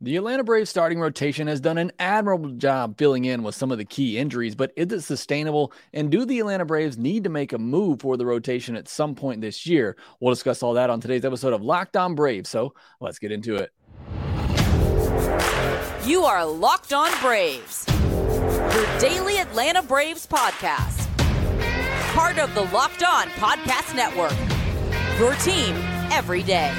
The Atlanta Braves starting rotation has done an admirable job filling in with some of the key injuries, but is it sustainable? And do the Atlanta Braves need to make a move for the rotation at some point this year? We'll discuss all that on today's episode of Locked On Braves. So let's get into it. You are Locked On Braves, your daily Atlanta Braves podcast. Part of the Locked On Podcast Network, your team every day.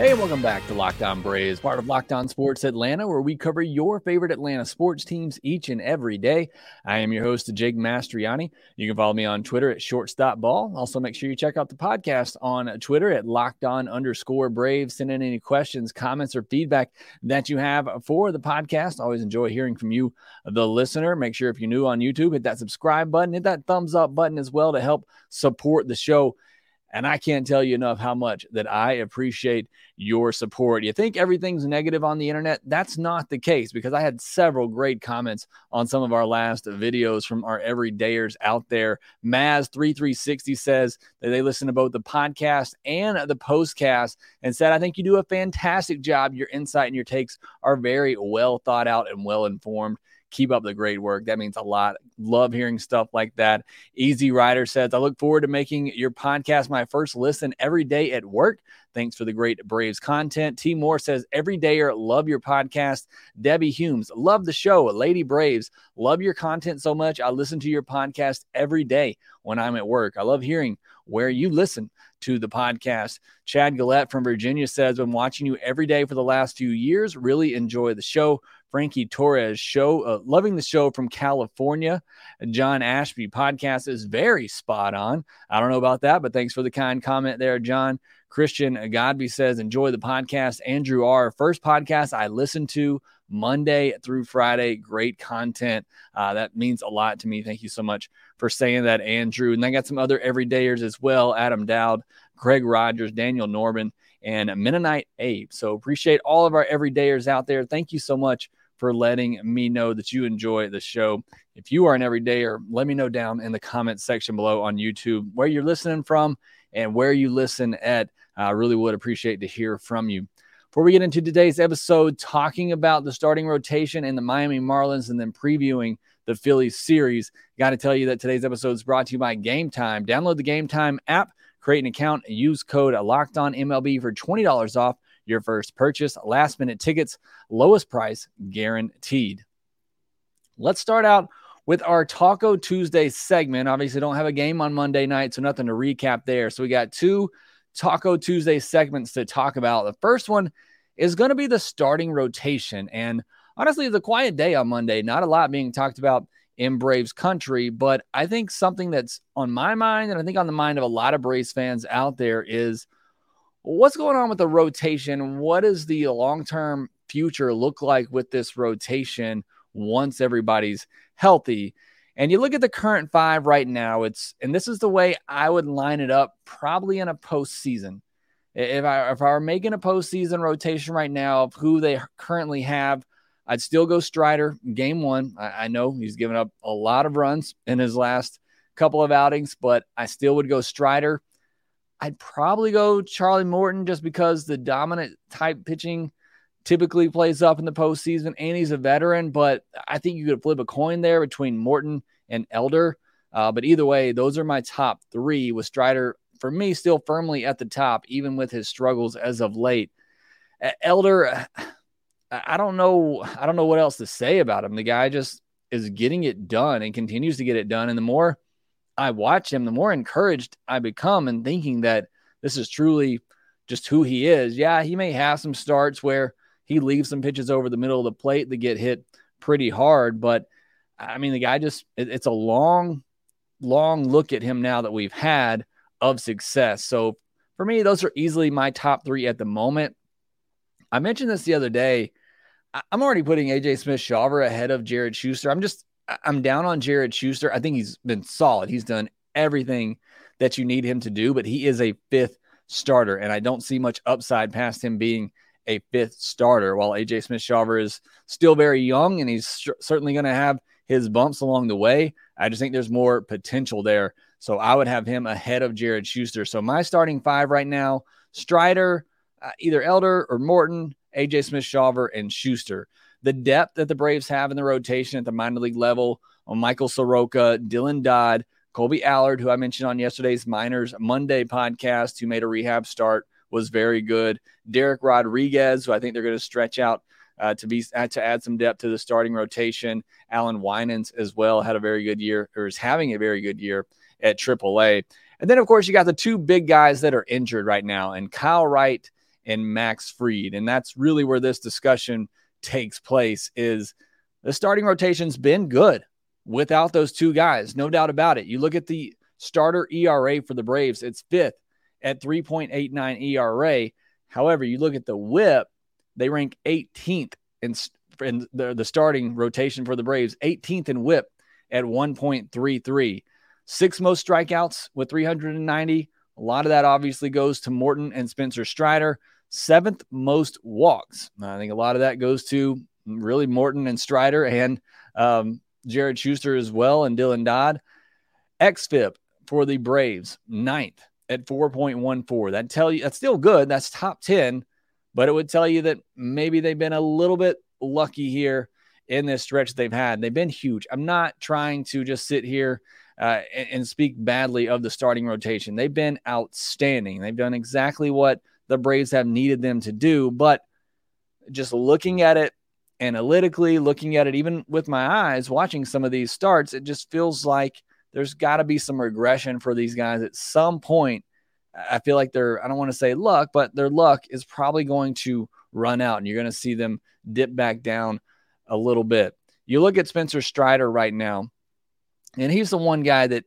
Hey, welcome back to Locked On Braves, part of Locked On Sports Atlanta, where we cover your favorite Atlanta sports teams each and every day. I am your host, Jake Mastroianni. You can follow me on Twitter at shortstopball. Also, make sure you check out the podcast on Twitter at Locked On underscore Braves. Send in any questions, comments, or feedback that you have for the podcast. Always enjoy hearing from you, the listener. Make sure if you're new on YouTube, hit that subscribe button, hit that thumbs up button as well to help support the show. And I can't tell you enough how much that I appreciate your support. You think everything's negative on the internet? That's not the case because I had several great comments on some of our last videos from our everydayers out there. Maz3360 says that they listen to both the podcast and the postcast and said, I think you do a fantastic job. Your insight and your takes are very well thought out and well informed. Keep up the great work. That means a lot. Love hearing stuff like that. Easy Rider says, I look forward to making your podcast my first listen every day at work. Thanks for the great Braves content. T. Moore says, every dayer, love your podcast. Debbie Humes, love the show. Lady Braves, love your content so much. I listen to your podcast every day when I'm at work. I love hearing where you listen to the podcast. Chad Gillette from Virginia says, Been watching you every day for the last few years. Really enjoy the show. Frankie Torres show, uh, loving the show from California. John Ashby podcast is very spot on. I don't know about that, but thanks for the kind comment there, John. Christian Godby says, enjoy the podcast. Andrew R. First podcast I listened to Monday through Friday. Great content. Uh, that means a lot to me. Thank you so much for saying that, Andrew. And I got some other everydayers as well Adam Dowd, Greg Rogers, Daniel Norman, and Mennonite Abe. So appreciate all of our everydayers out there. Thank you so much for letting me know that you enjoy the show. If you are an everydayer, let me know down in the comment section below on YouTube where you're listening from and where you listen at. I really would appreciate to hear from you. Before we get into today's episode, talking about the starting rotation and the Miami Marlins and then previewing the Phillies series, got to tell you that today's episode is brought to you by Game Time. Download the Game Time app, create an account, and use code Locked On MLB for $20 off your first purchase. Last minute tickets, lowest price guaranteed. Let's start out with our Taco Tuesday segment. Obviously, don't have a game on Monday night, so nothing to recap there. So we got two Taco Tuesday segments to talk about. The first one is going to be the starting rotation. And honestly, it's a quiet day on Monday. Not a lot being talked about in Braves country, but I think something that's on my mind and I think on the mind of a lot of Braves fans out there is – What's going on with the rotation? What does the long term future look like with this rotation once everybody's healthy? And you look at the current five right now, it's and this is the way I would line it up probably in a postseason. If I if I were making a postseason rotation right now of who they currently have, I'd still go Strider game one. I, I know he's given up a lot of runs in his last couple of outings, but I still would go Strider. I'd probably go Charlie Morton just because the dominant type pitching typically plays up in the postseason, and he's a veteran. But I think you could flip a coin there between Morton and Elder. Uh, but either way, those are my top three. With Strider, for me, still firmly at the top, even with his struggles as of late. Elder, I don't know. I don't know what else to say about him. The guy just is getting it done and continues to get it done. And the more I watch him, the more encouraged I become and thinking that this is truly just who he is. Yeah, he may have some starts where he leaves some pitches over the middle of the plate that get hit pretty hard, but I mean, the guy just, it, it's a long, long look at him now that we've had of success. So for me, those are easily my top three at the moment. I mentioned this the other day. I'm already putting AJ Smith Shawver ahead of Jared Schuster. I'm just I'm down on Jared Schuster. I think he's been solid. He's done everything that you need him to do, but he is a fifth starter, and I don't see much upside past him being a fifth starter. While AJ Smith Shawver is still very young and he's certainly going to have his bumps along the way, I just think there's more potential there So I would have him ahead of Jared Schuster. So my starting five right now Strider, uh, either Elder or Morton, AJ Smith Shawver, and Schuster. The depth that the Braves have in the rotation at the minor league level on Michael Soroka, Dylan Dodd, Kolby Allard, who I mentioned on yesterday's Miners Monday podcast, who made a rehab start, was very good. Dereck Rodriguez, who I think they're going to stretch out uh, to be uh, to add some depth to the starting rotation. Allan Winans as well had a very good year, or is having a very good year at AAA. And then, of course, you got the two big guys that are injured right now, and Kyle Wright and Max Fried, And that's really where this discussion takes place is the starting rotation's been good without those two guys, no doubt about it. You look at the starter ERA for the Braves, it's fifth at 3.89 ERA. However, you look at the whip, they rank 18th in, in the, the starting rotation for the Braves, 18th in whip at 1.33. Six most strikeouts with 390. A lot of that obviously goes to Morton and Spencer Strider. Seventh most walks. I think a lot of that goes to really Morton and Strider and um, Jared Schuster as well and Dylan Dodd. XFIP for the Braves, ninth at 4.14. That tell you that's still good. That's top 10, but it would tell you that maybe they've been a little bit lucky here in this stretch they've had. They've been huge. I'm not trying to just sit here uh, and, and speak badly of the starting rotation. They've been outstanding. They've done exactly what the Braves have needed them to do. But just looking at it analytically, looking at it even with my eyes, watching some of these starts, it just feels like there's got to be some regression for these guys at some point. I feel like they're, I don't want to say luck, but their luck is probably going to run out and you're going to see them dip back down a little bit. You look at Spencer Strider right now. And he's the one guy that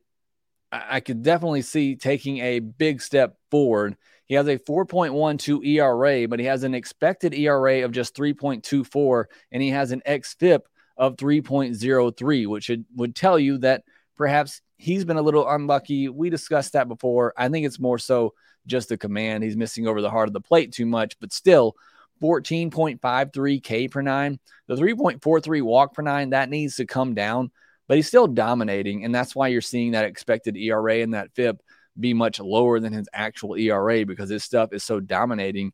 I could definitely see taking a big step forward. He has a 4.12 ERA, but he has an expected ERA of just 3.24, and he has an XFIP of 3.03, which should, would tell you that perhaps he's been a little unlucky. We discussed that before. I think it's more so just the command. He's missing over the heart of the plate too much, but still 14.53 K per nine. The 3.43 walk per nine, that needs to come down but he's still dominating. And that's why you're seeing that expected ERA and that FIP be much lower than his actual ERA because his stuff is so dominating.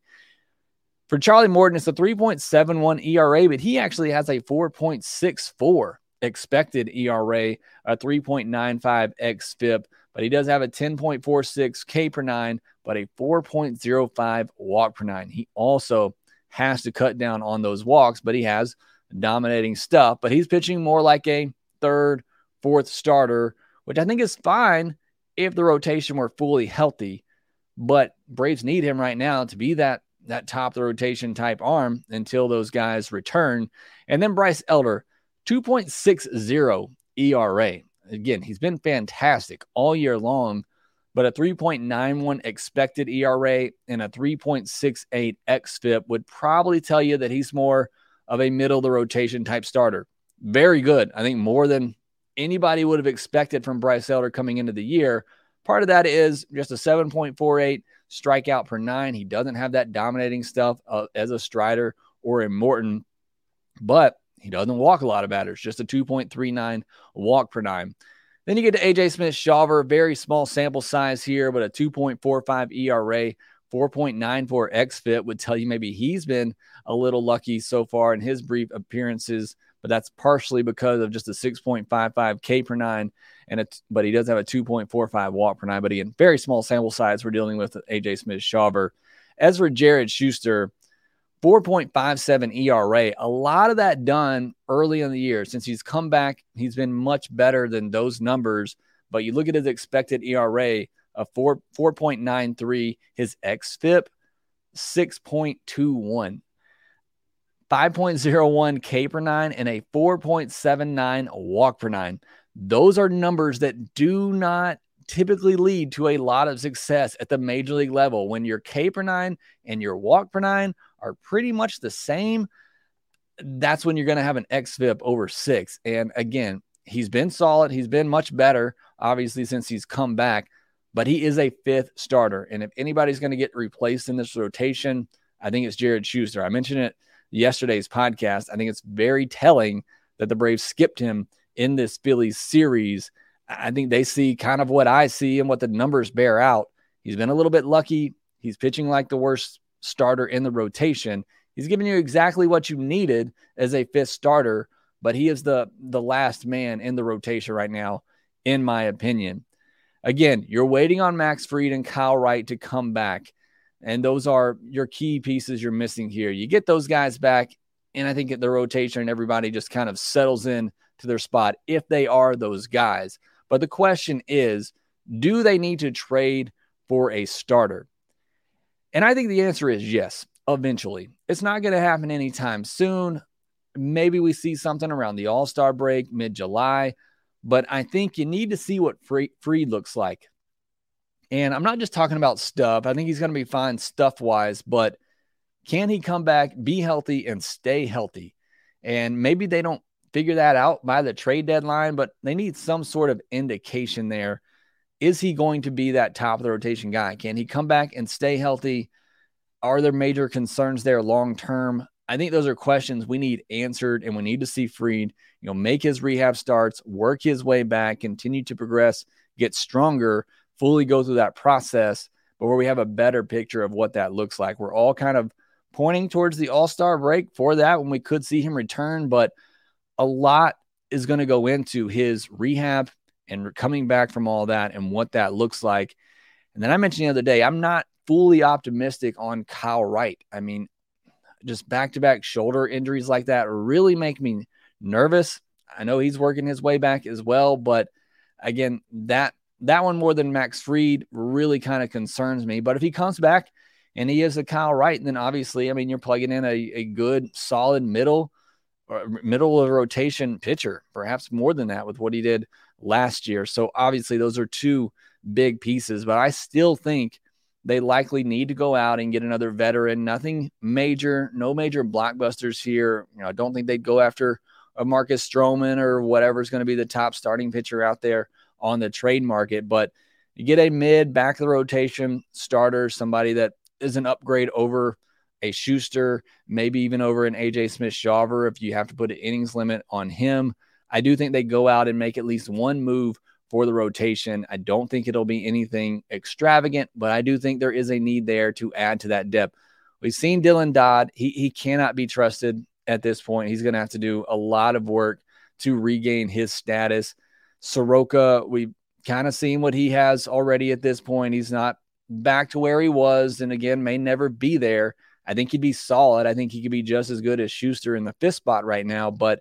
For Charlie Morton, it's a 3.71 ERA, but he actually has a 4.64 expected ERA, a 3.95 x FIP, but he does have a 10.46 K per nine, but a 4.05 walk per nine. He also has to cut down on those walks, but he has dominating stuff. But he's pitching more like a third, fourth starter, which I think is fine if the rotation were fully healthy. But Braves need him right now to be that that top the rotation type arm until those guys return. And then Bryce Elder, 2.60 ERA. Again, he's been fantastic all year long, but a 3.91 expected ERA and a 3.68 xFIP would probably tell you that he's more of a middle of the rotation type starter very good. I think more than anybody would have expected from Bryce Elder coming into the year. Part of that is just a 7.48 strikeout per nine. He doesn't have that dominating stuff uh, as a Strider or a Morton, but he doesn't walk a lot of batters, just a 2.39 walk per nine. Then you get to AJ Smith Shawver, very small sample size here, but a 2.45 ERA, 4.94 XFIP would tell you maybe he's been a little lucky so far in his brief appearances but that's partially because of just a 6.55 K per nine. And it's, but he does have a 2.45 walk per nine. But again, very small sample size we're dealing with AJ Smith. As for Jared Schuster, 4.57 ERA. A lot of that done early in the year. Since he's come back, he's been much better than those numbers. But you look at his expected ERA of 4 4.93, his XFIP 6.21. 5.01 K per nine, and a 4.79 walk per nine. Those are numbers that do not typically lead to a lot of success at the major league level. When your K per nine and your walk per nine are pretty much the same, that's when you're going to have an XFIP over six. And again, he's been solid. He's been much better, obviously, since he's come back, but he is a fifth starter. And if anybody's going to get replaced in this rotation, I think it's Jared Schuster. I mentioned it yesterday's podcast. I think it's very telling that the Braves skipped him in this Phillies series. I think they see kind of what I see and what the numbers bear out. He's been a little bit lucky. He's pitching like the worst starter in the rotation. He's giving you exactly what you needed as a fifth starter, but he is the the last man in the rotation right now, in my opinion. Again, you're waiting on Max Fried and Kyle Wright to come back. And those are your key pieces you're missing here. You get those guys back, and I think the rotation and everybody just kind of settles in to their spot if they are those guys. But the question is, do they need to trade for a starter? And I think the answer is yes, eventually. It's not going to happen anytime soon. Maybe we see something around the All Star break, mid July, but I think you need to see what Fried looks like. And I'm not just talking about stuff. I think he's going to be fine stuff wise, but can he come back, be healthy, and stay healthy? And maybe they don't figure that out by the trade deadline, but they need some sort of indication there. Is he going to be that top of the rotation guy? Can he come back and stay healthy? Are there major concerns there long term? I think those are questions we need answered, and we need to see Fried, you know, make his rehab starts, work his way back, continue to progress, get stronger, fully go through that process, but where we have a better picture of what that looks like. We're all kind of pointing towards the All Star break for that when we could see him return, but a lot is going to go into his rehab and coming back from all that and what that looks like. And then I mentioned the other day, I'm not fully optimistic on Kyle Wright. I mean, just back to back shoulder injuries like that really make me nervous. I know he's working his way back as well, but again, that that one more than Max Fried really kind of concerns me. But if he comes back and he is a Kyle Wright, then obviously, I mean, you're plugging in a, a good, solid middle uh, or middle of rotation pitcher, perhaps more than that with what he did last year. So obviously, those are two big pieces. But I still think they likely need to go out and get another veteran. Nothing major, no major blockbusters here. You know, I don't think they'd go after a Marcus Stroman or whatever's going to be the top starting pitcher out there on the trade market. But you get a mid back of the rotation starter, somebody that is an upgrade over a Schuster, maybe even over an AJ Smith Shawver if you have to put an innings limit on him. I do think they go out and make at least one move for the rotation. I don't think it'll be anything extravagant, but I do think there is a need there to add to that depth. We've seen Dylan Dodd. He, he cannot be trusted at this point. He's going to have to do a lot of work to regain his status. Soroka, we've kind of seen what he has already at this point. He's not back to where he was, and again, may never be there. I think he'd be solid. I think he could be just as good as Schuster in the fifth spot right now, but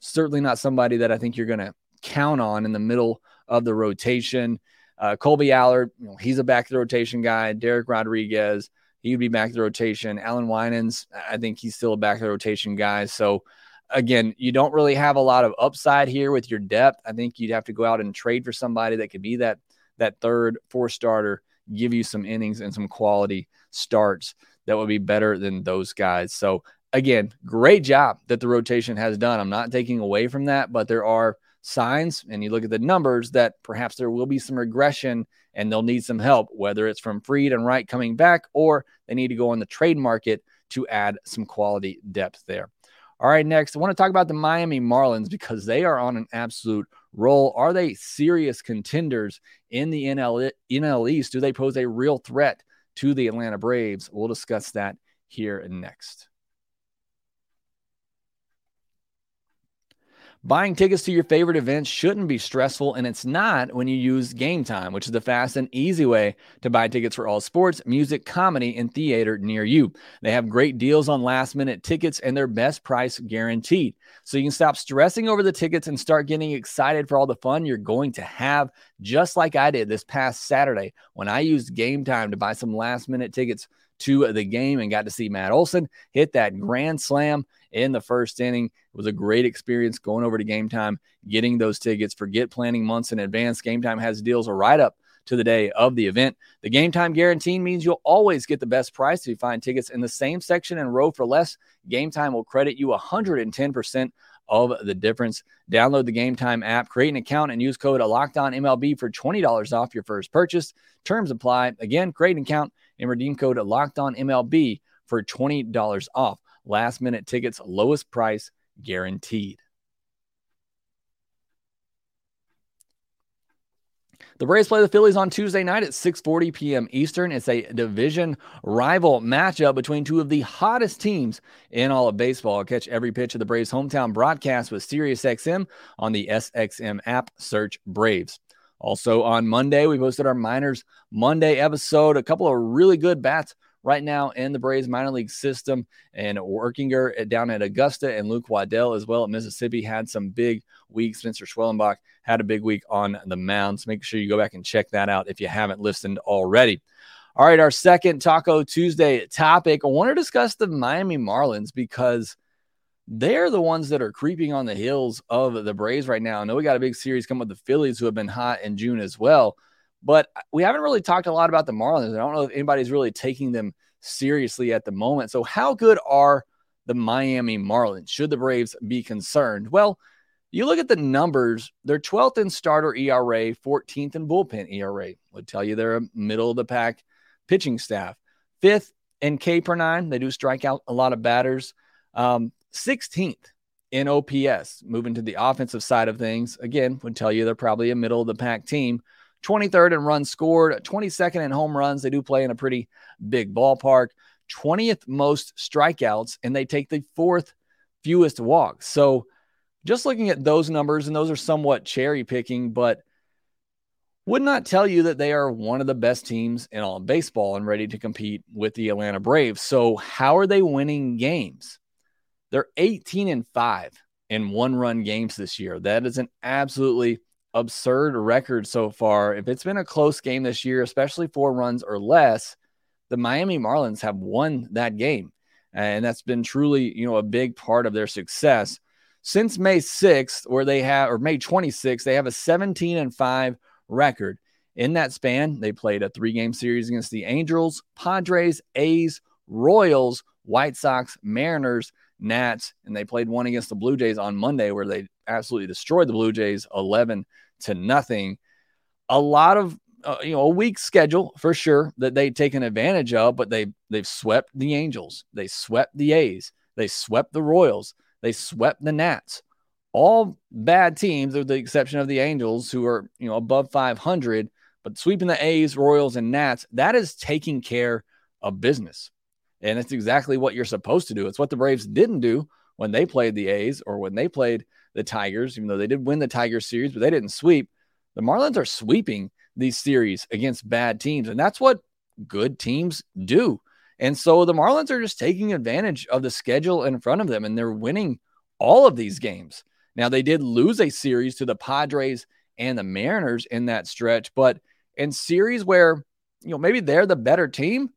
certainly not somebody that I think you're going to count on in the middle of the rotation. Uh, Kolby Allard, you know, he's a back to the rotation guy. Dereck Rodriguez, he would be back the rotation. Allan Winans, I think he's still a back to the rotation guy. So again, you don't really have a lot of upside here with your depth. I think you'd have to go out and trade for somebody that could be that that third, four starter, give you some innings and some quality starts that would be better than those guys. So again, great job that the rotation has done. I'm not taking away from that, but there are signs, and you look at the numbers, that perhaps there will be some regression and they'll need some help, whether it's from Fried and Wright coming back or they need to go on the trade market to add some quality depth there. All right, next, I want to talk about the Miami Marlins because they are on an absolute roll. Are they serious contenders in the NL, NL East? Do they pose a real threat to the Atlanta Braves? We'll discuss that here next. Buying tickets to your favorite events shouldn't be stressful, and it's not when you use Game Time, which is the fast and easy way to buy tickets for all sports, music, comedy, and theater near you. They have great deals on last minute tickets and their best price guaranteed. So you can stop stressing over the tickets and start getting excited for all the fun you're going to have, just like I did this past Saturday when I used Game Time to buy some last minute tickets to the game and got to see Matt Olson hit that grand slam in the first inning. It was a great experience going over to game time, getting those tickets. Forget planning months in advance. Game time has deals right up to the day of the event. The game time guarantee means you'll always get the best price if you find tickets in the same section and row for less. Game time will credit you 110% of the difference. Download the Game Time app, create an account, and use code LOCKEDONMLB for $20 off your first purchase. Terms apply. Again, create an account and redeem code LOCKEDONMLB for $20 off. Last minute tickets, lowest price guaranteed. The Braves play the Phillies on Tuesday night at 6:40 p.m. Eastern. It's a division rival matchup between two of the hottest teams in all of baseball. Catch every pitch of the Braves hometown broadcast with SiriusXM on the SXM app. Search Braves. Also on Monday, we posted our Minors Monday episode. A couple of really good bats right now in the Braves minor league system. And Workinger down at Augusta and Luke Waddell as well at Mississippi had some big weeks. Spencer Schwellenbach had a big week on the mound. So make sure you go back and check that out if you haven't listened already. All right, our second Taco Tuesday topic. I want to discuss the Miami Marlins because they're the ones that are creeping on the heels of the Braves right now. I know we got a big series coming with the Phillies who have been hot in June as well. But we haven't really talked a lot about the Marlins. I don't know if anybody's really taking them seriously at the moment. So, how good are the Miami Marlins? Should the Braves be concerned? Well, you look at the numbers, they're 12th in starter ERA, 14th in bullpen ERA. Would tell you they're a middle of the pack pitching staff. Fifth in K per nine. They do strike out a lot of batters. Um, 16th in OPS. Moving to the offensive side of things, again, would tell you they're probably a middle of the pack team. 23rd in runs scored, 22nd in home runs. They do play in a pretty big ballpark. 20th most strikeouts, and they take the fourth fewest walks. So, just looking at those numbers, and those are somewhat cherry picking, but would not tell you that they are one of the best teams in all of baseball and ready to compete with the Atlanta Braves. So, how are they winning games? They're 18 and 5 in one run games this year. That is an absolutely absurd record so far. If it's been a close game this year, especially four runs or less, the Miami Marlins have won that game. And that's been truly, you know, a big part of their success. Since May 6th, where they have, or May 26th, they have a 17 and 5 record. In that span, they played a three game series against the Angels, Padres, A's, Royals, White Sox, Mariners, Nats, and they played one against the Blue Jays on Monday where they absolutely destroyed the Blue Jays 11 to nothing. A lot of uh, you know a weak schedule for sure that they've taken advantage of, but they they've swept the Angels, they swept the A's, they swept the Royals, they swept the Nats. All bad teams, with the exception of the Angels, who are you know above 500. But sweeping the A's, Royals, and Nats, that is taking care of business. And it's exactly what you're supposed to do. It's what the Braves didn't do when they played the A's or when they played the Tigers, even though they did win the Tigers series, but they didn't sweep. The Marlins are sweeping these series against bad teams, and that's what good teams do. And so the Marlins are just taking advantage of the schedule in front of them, and they're winning all of these games. Now, they did lose a series to the Padres and the Mariners in that stretch, but in series where, you know, maybe they're the better team,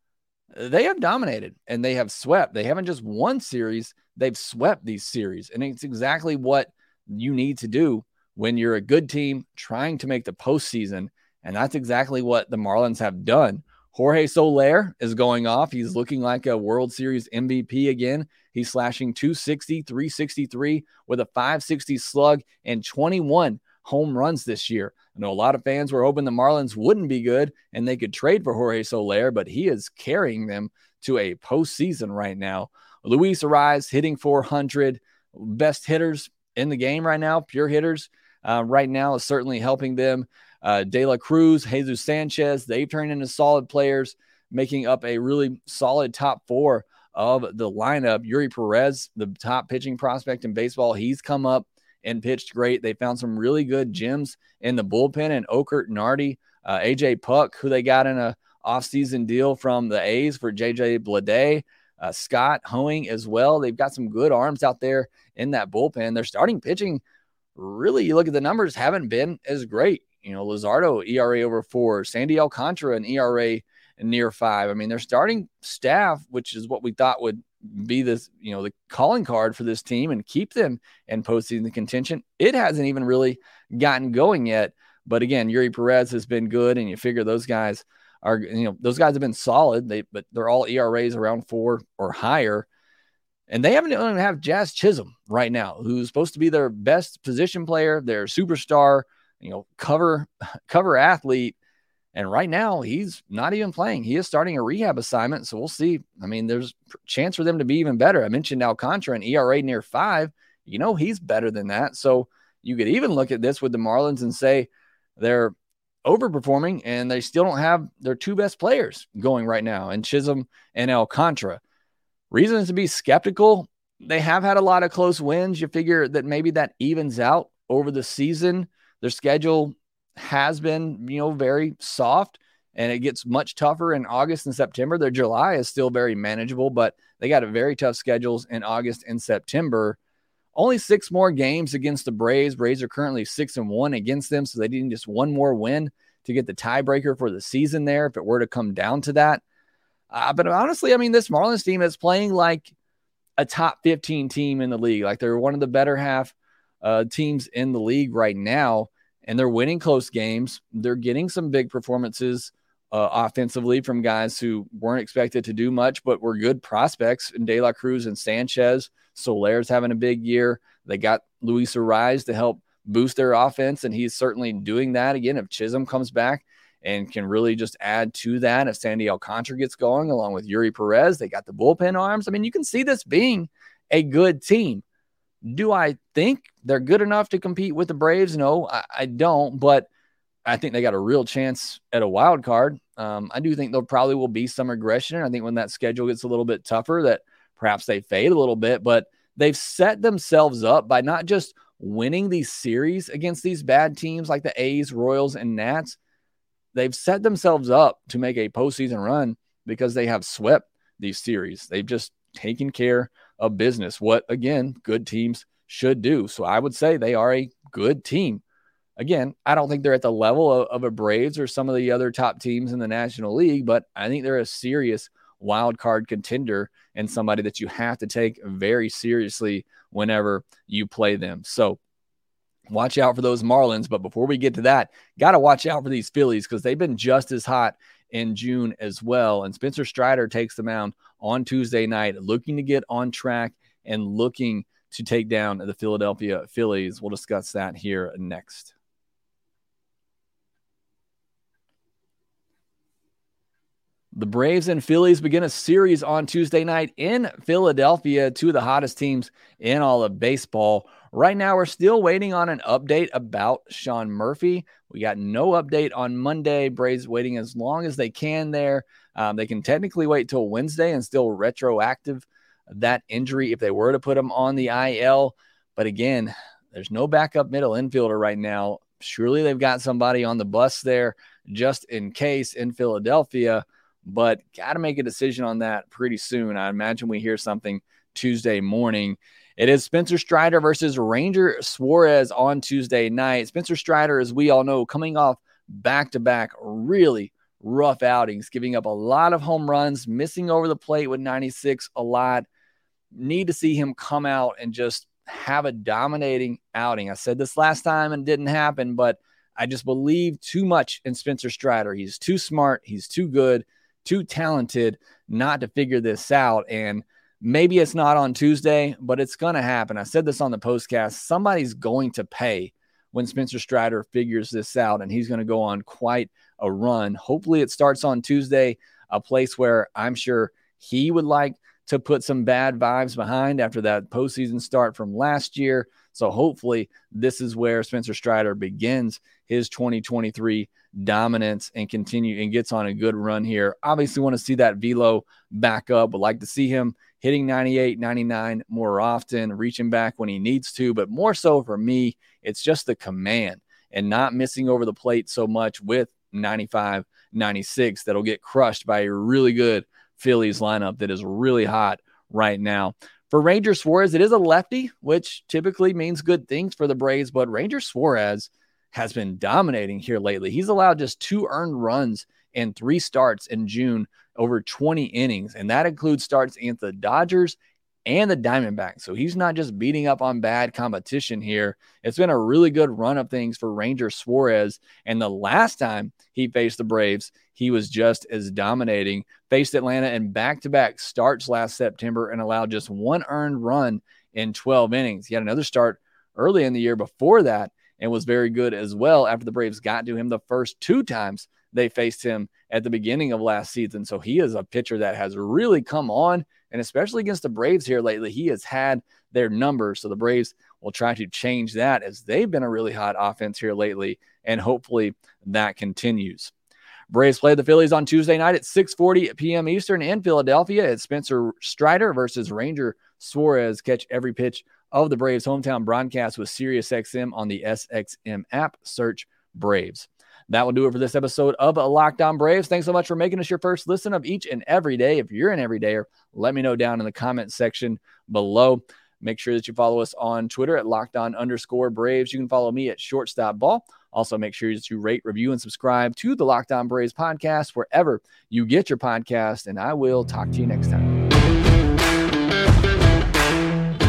they have dominated and they have swept. They haven't just won series, they've swept these series. And it's exactly what you need to do when you're a good team trying to make the postseason. And that's exactly what the Marlins have done. Jorge Soler is going off. He's looking like a World Series MVP again. He's slashing 260, 363 with a 560 slug and 21 home runs this year. I know a lot of fans were hoping the Marlins wouldn't be good and they could trade for Jorge Soler, but he is carrying them to a postseason right now. Luis Arraez hitting 400, best hitters in the game right now, pure hitters uh, right now is certainly helping them. Uh, De La Cruz, Jesus Sanchez, they've turned into solid players, making up a really solid top four of the lineup. Eury Perez, the top pitching prospect in baseball, he's come up and pitched great. They found some really good gems in the bullpen and Okert Nardi, uh, AJ Puk, who they got in a offseason deal from the A's for JJ Bleday uh, Scott Hoeing as well. They've got some good arms out there in that bullpen. They're starting pitching. Really, you look at the numbers, haven't been as great. You know, Luzardo ERA over four, Sandy Alcantara an ERA near five. I mean, their starting staff, which is what we thought would be this, you know, the calling card for this team and keep them in postseason contention. It hasn't even really gotten going yet. But again, Eury Perez has been good, and you figure those guys are you know those guys have been solid. They but they're all ERAs around four or higher, and they haven't even have Jazz Chisholm right now, who's supposed to be their best position player, their superstar, you know, cover cover athlete. And right now, he's not even playing. He is starting a rehab assignment. So we'll see. I mean, there's chance for them to be even better. I mentioned Alcantara, an ERA near five. You know, he's better than that. So you could even look at this with the Marlins and say they're overperforming, and they still don't have their two best players going right now, and Chisholm and Alcantara. Reasons to be skeptical. They have had a lot of close wins. You figure that maybe that evens out over the season. Their schedule has been, you know, very soft and it gets much tougher in August and September. Their July is still very manageable, but they got a very tough schedules in August and September. Only six more games against the Braves. Braves are currently six and one against them, so they need just one more win to get the tiebreaker for the season there if it were to come down to that. Uh, but honestly, I mean, this Marlins team is playing like a top 15 team in the league. Like they're one of the better half uh, teams in the league right now, and they're winning close games. They're getting some big performances uh, offensively from guys who weren't expected to do much, but were good prospects in De La Cruz and Sanchez. Soler's having a big year. They got Luis Arraez to help boost their offense, and he's certainly doing that. Again, if Chisholm comes back and can really just add to that, if Sandy Alcantara gets going along with Eury Perez, they got the bullpen arms. I mean, you can see this being a good team. Do I think they're good enough to compete with the Braves? No, I, I don't. But I think they got a real chance at a wild card. Um, I do think there probably will be some regression. I think when that schedule gets a little bit tougher, that perhaps they fade a little bit, but they've set themselves up by not just winning these series against these bad teams like the A's, Royals, and Nats. They've set themselves up to make a postseason run because they have swept these series. They've just taken care of business, what again, good teams should do. So I would say they are a good team. Again, I don't think they're at the level of, of a Braves or some of the other top teams in the National League, but I think they're a serious wild card contender and somebody that you have to take very seriously whenever you play them. So watch out for those Marlins. But before we get to that, got to watch out for these Phillies because they've been just as hot in June as well. And Spencer Strider takes the mound on Tuesday night, looking to get on track and looking to take down the Philadelphia Phillies. We'll discuss that here next. The Braves and Phillies begin a series on Tuesday night in Philadelphia, two of the hottest teams in all of baseball. Right now, we're still waiting on an update about Sean Murphy. We got no update on Monday. Braves waiting as long as they can there. Um, they can technically wait till Wednesday and still retroactive that injury if they were to put him on the IL. But again, there's no backup middle infielder right now. Surely they've got somebody on the bus there just in case in Philadelphia but got to make a decision on that pretty soon. I imagine we hear something Tuesday morning. It is Spencer Strider versus Ranger Suarez on Tuesday night. Spencer Strider, as we all know, coming off back to back really rough outings, giving up a lot of home runs, missing over the plate with 96 a lot. Need to see him come out and just have a dominating outing. I said this last time and it didn't happen, but I just believe too much in Spencer Strider. He's too smart, he's too good too talented not to figure this out. And maybe it's not on Tuesday, but it's going to happen. I said this on the postcast. Somebody's going to pay when Spencer Strider figures this out, and he's going to go on quite a run. Hopefully, it starts on Tuesday, a place where I'm sure he would like to put some bad vibes behind after that postseason start from last year. So hopefully, this is where Spencer Strider begins his 2023 dominance and continue and gets on a good run here. Obviously, want to see that velo back up. Would like to see him hitting 98, 99 more often, reaching back when he needs to. But more so for me, it's just the command and not missing over the plate so much with 95, 96 that'll get crushed by a really good Phillies lineup that is really hot right now. For Ranger Suarez, it is a lefty, which typically means good things for the Braves, but Ranger Suarez has been dominating here lately. He's allowed just two earned runs and three starts in June over 20 innings, and that includes starts against the Dodgers and the Diamondbacks. So he's not just beating up on bad competition here. It's been a really good run of things for Ranger Suarez. And the last time he faced the Braves, he was just as dominating. Faced Atlanta in back to back starts last September and allowed just one earned run in 12 innings. He had another start early in the year before that and was very good as well after the Braves got to him the first two times they faced him at the beginning of last season. So he is a pitcher that has really come on and especially against the Braves here lately, he has had their numbers. So the Braves will try to change that as they've been a really hot offense here lately. and hopefully that continues. Braves play the Phillies on Tuesday night at 6:40 p.m. Eastern in Philadelphia. It's Spencer Strider versus Ranger Suarez. Catch every pitch of the Braves hometown broadcast with SiriusXM on the SXM app. Search Braves. That will do it for this episode of Locked On Braves. Thanks so much for making us your first listen of each and every day. If you're an everydayer, let me know down in the comment section below. Make sure that you follow us on Twitter at locked on underscore Braves. You can follow me at shortstop ball. Also, make sure that you rate, review, and subscribe to the Locked On Braves podcast wherever you get your podcast. And I will talk to you next time.